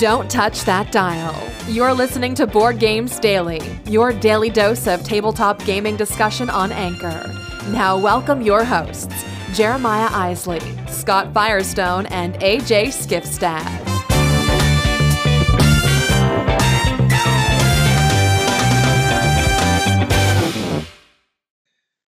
Don't touch that dial. You're listening to Board Games Daily, your daily dose of tabletop gaming discussion on Anchor. Now, welcome your hosts, Jeremiah Isley, Scott Firestone, and AJ Skifstad.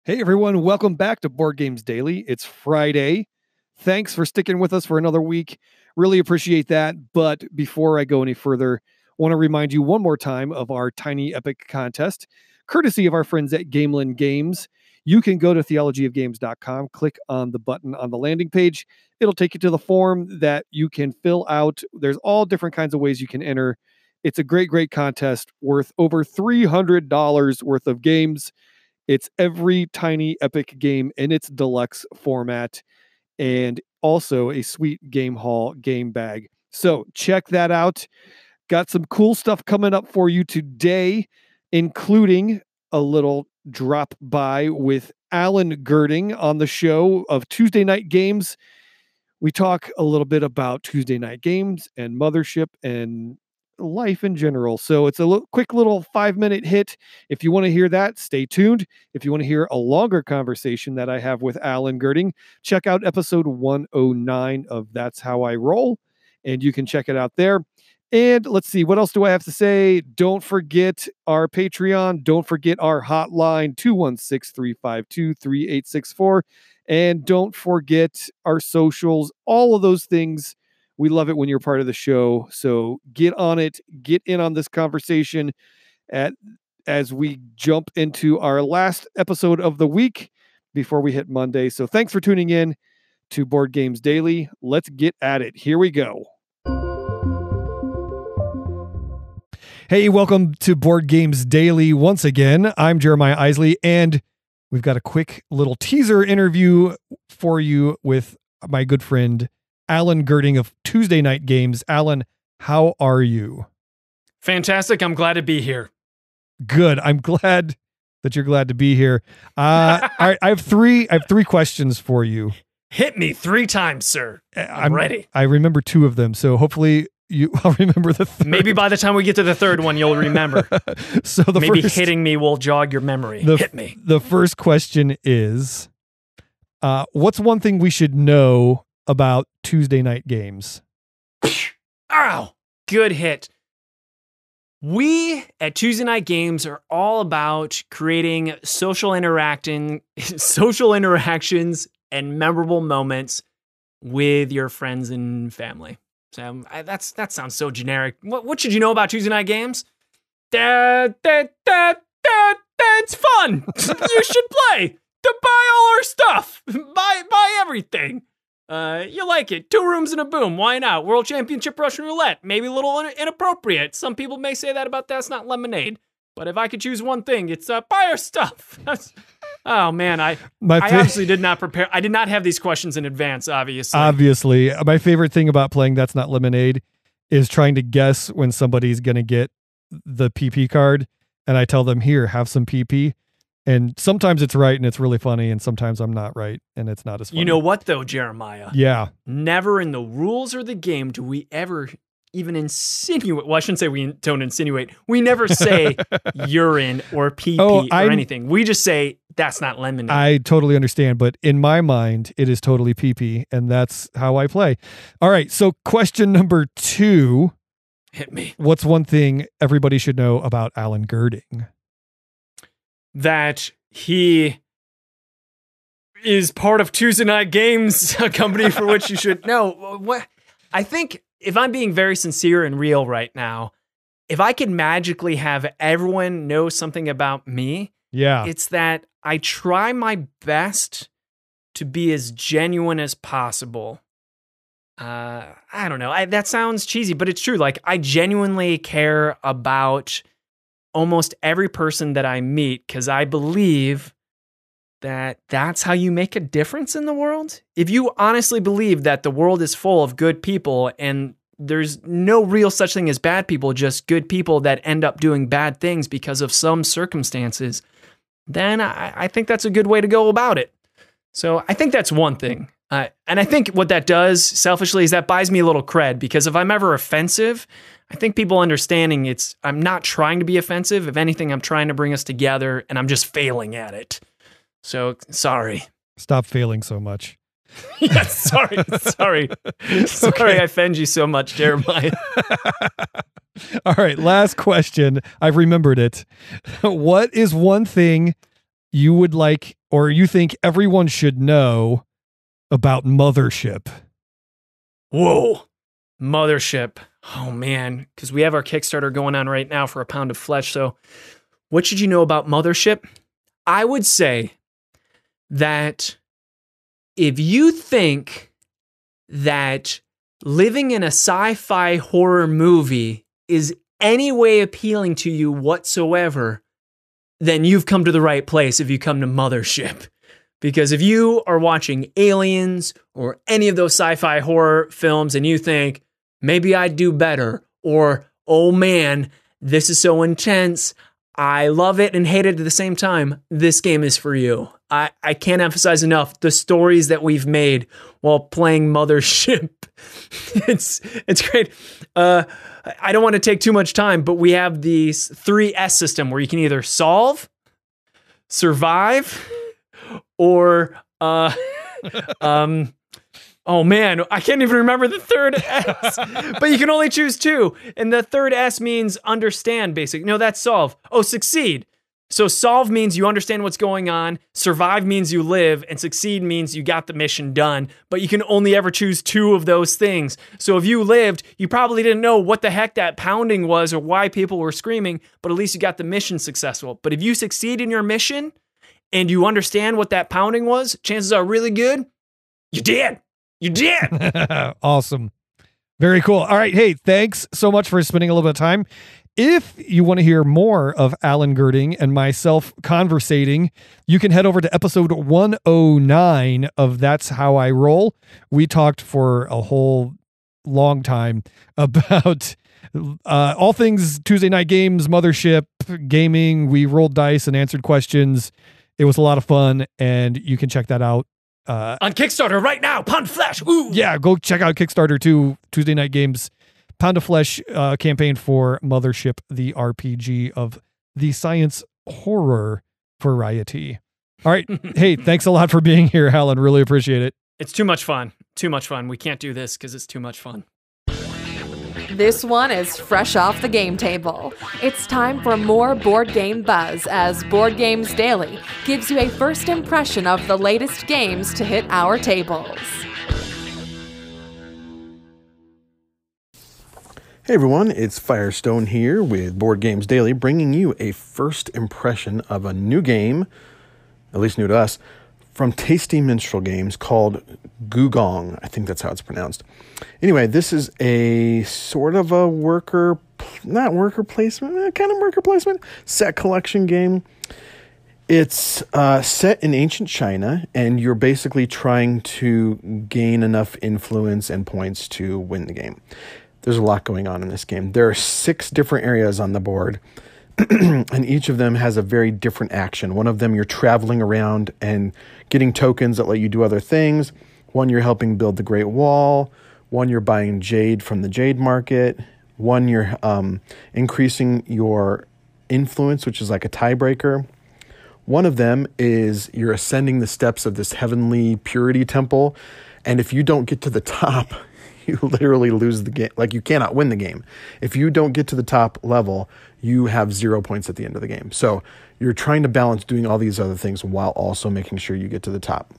Hey everyone, welcome back to Board Games Daily. It's Friday. Thanks for sticking with us for another week. Really appreciate that. But before I go any further, I want to remind you one more time of our Tiny Epic contest, courtesy of our friends at Gamelyn Games. You can go to theologyofgames.com, click on the button on the landing page. It'll take you to the form that you can fill out. There's all different kinds of ways you can enter. It's a great, great contest worth over $300 worth of games. It's every tiny epic game in its deluxe format and also a sweet game haul game bag. So check that out. Got some cool stuff coming up for you today, including a little drop by with Alan Gerding on the show of Tuesday Knight Games. We talk a little bit about Tuesday Knight Games and Mothership and life in general. So it's a quick little five minute hit. If you want to hear that, stay tuned. If you want to hear a longer conversation that I have with Alan Gerding, check out episode 109 of That's How I Roll, and you can check it out there. And let's see, what else do I have to say? Don't forget our Patreon. Don't forget our hotline, 216 352 3864. And don't forget our socials, all of those things. We love it when you're part of the show. So get on it, get in on this conversation at as we jump into our last episode of the week before we hit Monday. So thanks for tuning in to Board Games Daily. Let's get at it. Here we go. Hey, welcome to Board Games Daily once again. I'm Jeremiah Isley, and we've got a quick little teaser interview for you with my good friend Alan Gerding of Tuesday Knight Games. Alan, how are you? Fantastic. I'm glad to be here. Good. I'm glad that you're glad to be here. Uh, I, I have three. I have three questions for you. Hit me three times, sir. I'm, I'm ready. I remember two of them, so hopefully you. I'll remember the third. Maybe by the time we get to the third one, you'll remember. so the Maybe first, hitting me will jog your memory. the, Hit me. The first question is, uh, what's one thing we should know about Tuesday Knight games? Ow! Good hit. We at Tuesday Knight Games are all about creating social interacting, social interactions and memorable moments with your friends and family. So um, I, that's that sounds so generic. What, what should you know about Tuesday Knight Games? That that that that that's fun. you should play. To buy all our stuff. buy buy everything. Uh, you like it. Two rooms and a boom. Why not? World Championship Russian Roulette. Maybe a little in- inappropriate. Some people may say that about That's Not Lemonade. But if I could choose one thing, it's uh, buy our stuff. Oh, man. I, My I obviously did not prepare. I did not have these questions in advance, obviously. Obviously, my favorite thing about playing That's Not Lemonade is trying to guess when somebody's going to get the PP card. And I tell them, here, have some PP. And sometimes it's right and it's really funny. And sometimes I'm not right and it's not as funny. you know what, though, Jeremiah? Yeah. Never in the rules or the game do we ever even insinuate. Well, I shouldn't say we don't insinuate. We never say urine or pee Oh, or I'm- anything. We just say that's not lemonade. I totally understand. But in my mind, it is totally PP. And that's how I play. All right. So, question number two Hit me. What's one thing everybody should know about Alan Gerding? That he is part of Tuesday Knight Games, a company for which you should know. What I think, if I'm being very sincere and real right now, if I could magically have everyone know something about me, Yeah. it's that I try my best to be as genuine as possible. Uh, I don't know. I, that sounds cheesy, but it's true. Like I genuinely care about almost every person that I meet because I believe that that's how you make a difference in the world. If you honestly believe that the world is full of good people and there's no real such thing as bad people, just good people that end up doing bad things because of some circumstances, then I, I think that's a good way to go about it. So I think that's one thing. Uh, and I think what that does selfishly is that buys me a little cred because if I'm ever offensive, I think people understanding it's I'm not trying to be offensive. If anything, I'm trying to bring us together and I'm just failing at it. So sorry. Stop failing so much. yes, sorry, sorry, sorry. Okay. I offend you so much, Jeremiah. All right, last question. I've remembered it. What is one thing you would like, or you think everyone should know about Mothership? Whoa, Mothership. Oh man, because we have our Kickstarter going on right now for a pound of flesh. So, what should you know about Mothership? I would say that if you think that living in a sci fi horror movie is any way appealing to you whatsoever, then you've come to the right place if you come to Mothership. Because if you are watching Aliens or any of those sci fi horror films and you think, maybe I'd do better, or oh man, this is so intense, I love it and hate it at the same time, this game is for you. I, I can't emphasize enough the stories that we've made while playing Mothership. it's it's great. Uh, I don't want to take too much time, but we have the three S system where you can either solve, survive, or uh, um, oh man, I can't even remember the third S. but you can only choose two, and the third S means understand. Basically, no, that's solve. Oh, succeed. So solve means you understand what's going on, survive means you live, and succeed means you got the mission done. But you can only ever choose two of those things. So if you lived, you probably didn't know what the heck that pounding was or why people were screaming, but at least you got the mission successful. But if you succeed in your mission and you understand what that pounding was, chances are really good you did. You did. awesome. Very cool. All right. Hey, thanks so much for spending a little bit of time if you want to hear more of Alan Gerding and myself conversating, you can head over to episode 109 of That's How I Roll. We talked for a whole long time about uh, all things Tuesday Knight games, mothership, gaming. We rolled dice and answered questions. It was a lot of fun, and you can check that out uh, on Kickstarter right now. Pound Flesh. Ooh. Yeah, go check out Kickstarter too. Tuesday Knight games Pound of Flesh uh, campaign for Mothership, the RPG of the science horror variety. All right. hey, thanks a lot for being here, Helen. Really appreciate it. It's too much fun. Too much fun. We can't do this because it's too much fun. This one is fresh off the game table. It's time for more board game buzz as Board Games Daily gives you a first impression of the latest games to hit our tables. Hey everyone, it's Firestone here with Board Games Daily, bringing you a first impression of a new game, at least new to us, from Tasty Minstrel Games called Gugong. I think that's how it's pronounced. Anyway, this is a sort of a worker, not worker placement, eh, kind of worker placement, set collection game. It's uh, set in ancient China, and you're basically trying to gain enough influence and points to win the game there's a lot going on in this game. There are six different areas on the board, and each of them has a very different action. One of them you're traveling around and getting tokens that let you do other things. One you're helping build the Great Wall. One you're buying jade from the jade market. One you're um, increasing your influence, which is like a tiebreaker. One of them is you're ascending the steps of this heavenly purity temple. And if you don't get to the top, you literally lose the game. Like you cannot win the game. If you don't get to the top level, you have zero points at the end of the game. So you're trying to balance doing all these other things while also making sure you get to the top.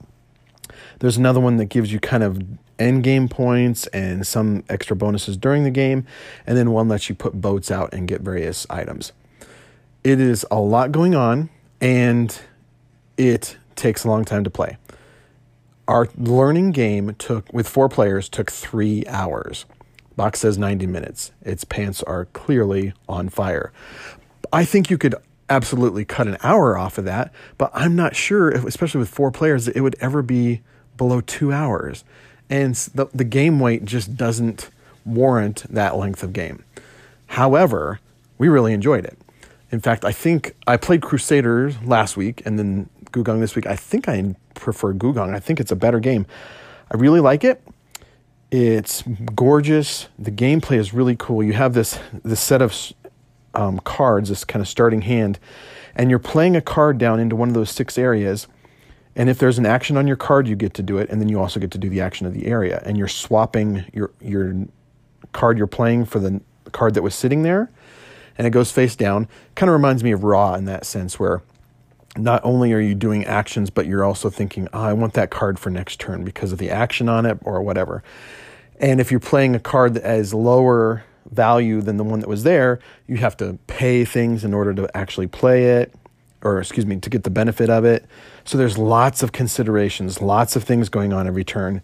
There's another one that gives you kind of end game points and some extra bonuses during the game, and then one lets you put boats out and get various items. It is a lot going on, and it takes a long time to play. Our learning game took, with four players, took three hours. Box says 90 minutes. Its pants are clearly on fire. I think you could absolutely cut an hour off of that, but I'm not sure, if, especially with four players, that it would ever be below two hours. And the, the game weight just doesn't warrant that length of game. However, we really enjoyed it. In fact, I think I played Crusaders last week and then Gugong this week. I think I prefer Gugong. I think it's a better game. I really like it. It's gorgeous. The gameplay is really cool. You have this this set of um, cards, this kind of starting hand, and you're playing a card down into one of those six areas. And if there's an action on your card, you get to do it, and then you also get to do the action of the area. And you're swapping your your card you're playing for the card that was sitting there, and it goes face down. Kind of reminds me of Raw in that sense, where not only are you doing actions, but you're also thinking, oh, I want that card for next turn because of the action on it or whatever. And if you're playing a card that has lower value than the one that was there, you have to pay things in order to actually play it, or excuse me, to get the benefit of it. So there's lots of considerations, lots of things going on every turn.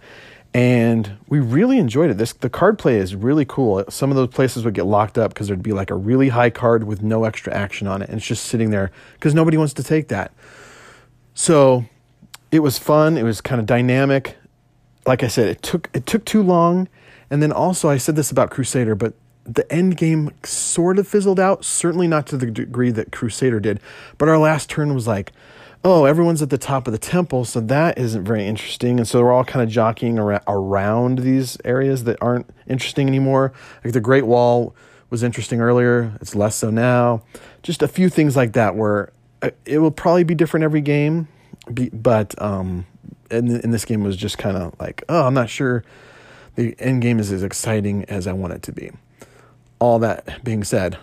And we really enjoyed it. This the card play is really cool. Some of those places would get locked up because there'd be like a really high card with no extra action on it, and it's just sitting there because nobody wants to take that. So it was fun. It was kind of dynamic like I said, it took it took too long, and then also I said this about Crusader, but the end game sort of fizzled out. Certainly not to the degree that Crusader did, but our last turn was like, oh, everyone's at the top of the temple, so that isn't very interesting, and so we're all kind of jockeying around, around these areas that aren't interesting anymore. Like the Great Wall was interesting earlier; it's less so now. Just a few things like that where uh, it will probably be different every game, but um, in, in this game was just kind of like, oh, I'm not sure the end game is as exciting as I want it to be. All that being said,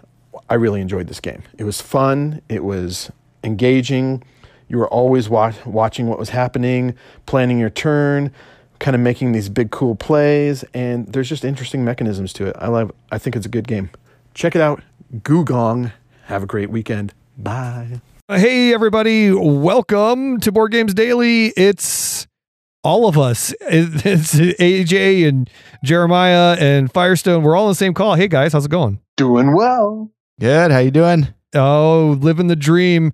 I really enjoyed this game. It was fun. It was engaging. You were always watch, watching what was happening, planning your turn, kind of making these big cool plays, and there's just interesting mechanisms to it. I love. I think it's a good game. Check it out. Gugong. Have a great weekend. Bye. Hey, everybody. Welcome to Board Games Daily. It's all of us. It's AJ and Jeremiah and Firestone. We're all on the same call. Hey, guys. How's it going? Doing well. Good. How you doing? Oh, living the dream.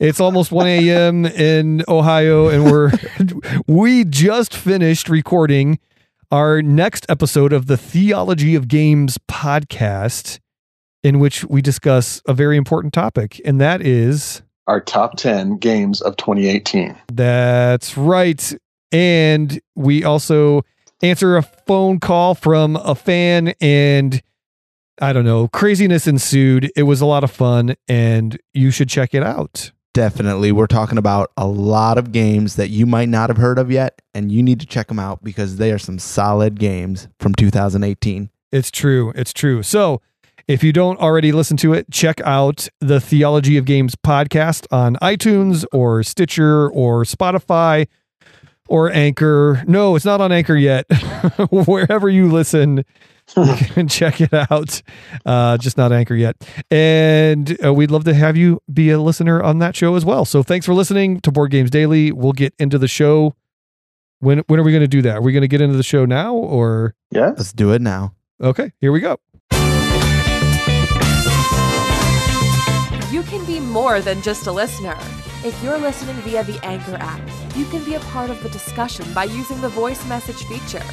It's almost 1 a.m. in Ohio, and we're we just finished recording our next episode of the Theology of Games podcast, in which we discuss a very important topic, and that is our top 10 games of 2018. That's right. And we also answer a phone call from a fan, and I don't know, craziness ensued. It was a lot of fun, and you should check it out. Definitely. We're talking about a lot of games that you might not have heard of yet, and you need to check them out because they are some solid games from 2018. It's true. It's true. So, if you don't already listen to it, check out the Theology of Games podcast on iTunes or Stitcher or Spotify or Anchor. No, it's not on Anchor yet. Wherever you listen, you can check it out. Uh, just not Anchor yet. And uh, we'd love to have you be a listener on that show as well. So thanks for listening to Board Games Daily. We'll get into the show. When when are we going to do that? Are we going to get into the show now or? Yeah. Let's do it now. Okay, here we go. More than just a listener. If you're listening via the Anchor app, you can be a part of the discussion by using the voice message feature.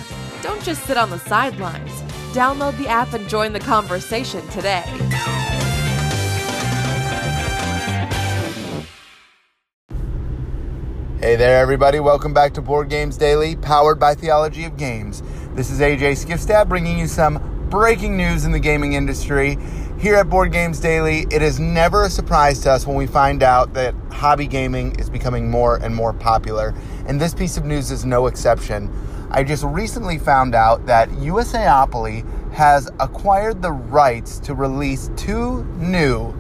Don't just sit on the sidelines. Download the app and join the conversation today. Hey there, everybody. Welcome back to Board Games Daily, powered by Theology of Games. This is AJ Skifstad bringing you some breaking news in the gaming industry. Here at Board Games Daily, it is never a surprise to us when we find out that hobby gaming is becoming more and more popular, and this piece of news is no exception. I just recently found out that USAopoly has acquired the rights to release two new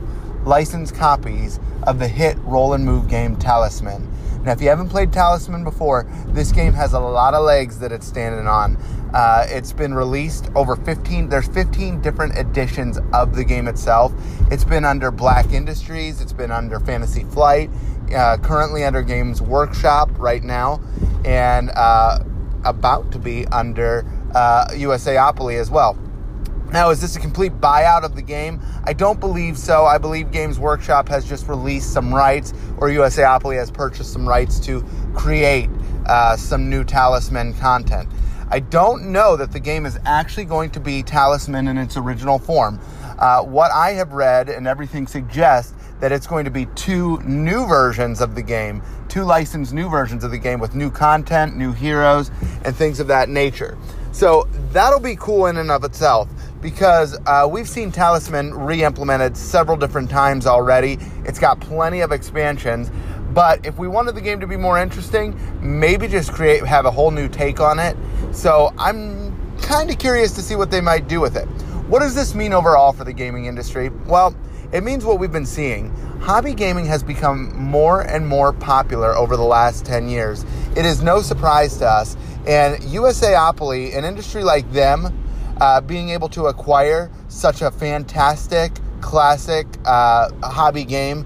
licensed copies of the hit roll and move game Talisman. Now, if you haven't played Talisman before, this game has a lot of legs that it's standing on. Uh, it's been released over 15, there's 15 different editions of the game itself. It's been under Black Industries, it's been under Fantasy Flight, uh, currently under Games Workshop right now, and uh, about to be under USAopoly uh, as well. Now, is this a complete buyout of the game? I don't believe so. I believe Games Workshop has just released some rights, or USAopoly has purchased some rights to create uh, some new Talisman content. I don't know that the game is actually going to be Talisman in its original form. Uh, what I have read and everything suggests that it's going to be two new versions of the game two licensed new versions of the game with new content, new heroes, and things of that nature. So that'll be cool in and of itself because uh, we've seen Talisman re implemented several different times already. It's got plenty of expansions. But if we wanted the game to be more interesting, maybe just create have a whole new take on it. So I'm kind of curious to see what they might do with it. What does this mean overall for the gaming industry? Well, it means what we've been seeing. Hobby gaming has become more and more popular over the last 10 years. It is no surprise to us. And USAopoly, an industry like them, uh, being able to acquire such a fantastic, classic uh, hobby game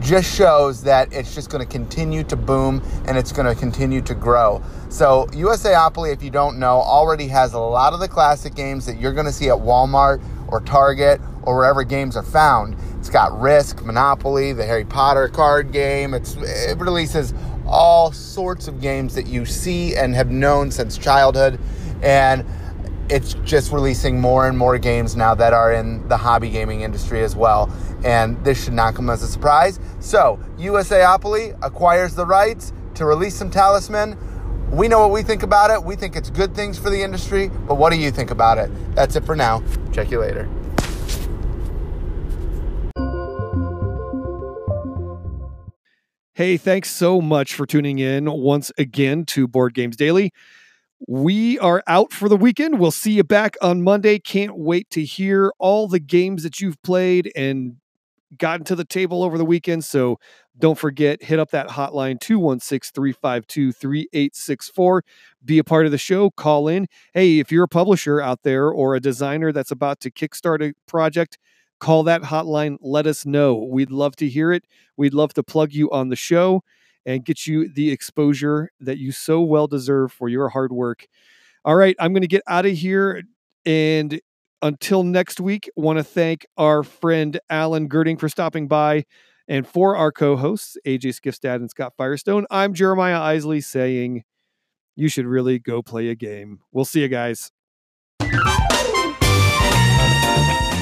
just shows that it's just going to continue to boom and it's going to continue to grow. So, USAopoly, if you don't know, already has a lot of the classic games that you're going to see at Walmart or Target or wherever games are found. It's got Risk, Monopoly, the Harry Potter card game. It's, it releases all sorts of games that you see and have known since childhood. And it's just releasing more and more games now that are in the hobby gaming industry as well. And this should not come as a surprise. So, USAopoly acquires the rights to release some talisman. We know what we think about it. We think it's good things for the industry, but what do you think about it? That's it for now. Check you later. Hey, thanks so much for tuning in once again to Board Games Daily. We are out for the weekend. We'll see you back on Monday. Can't wait to hear all the games that you've played and gotten to the table over the weekend. So don't forget, hit up that hotline 216 352 3864. Be a part of the show. Call in. Hey, if you're a publisher out there or a designer that's about to kickstart a project, call that hotline. Let us know. We'd love to hear it. We'd love to plug you on the show and get you the exposure that you so well deserve for your hard work. All right, I'm going to get out of here. And until next week, want to thank our friend Alan Gerding for stopping by. And for our co hosts, AJ Skifstad and Scott Firestone, I'm Jeremiah Isley saying, you should really go play a game. We'll see you guys.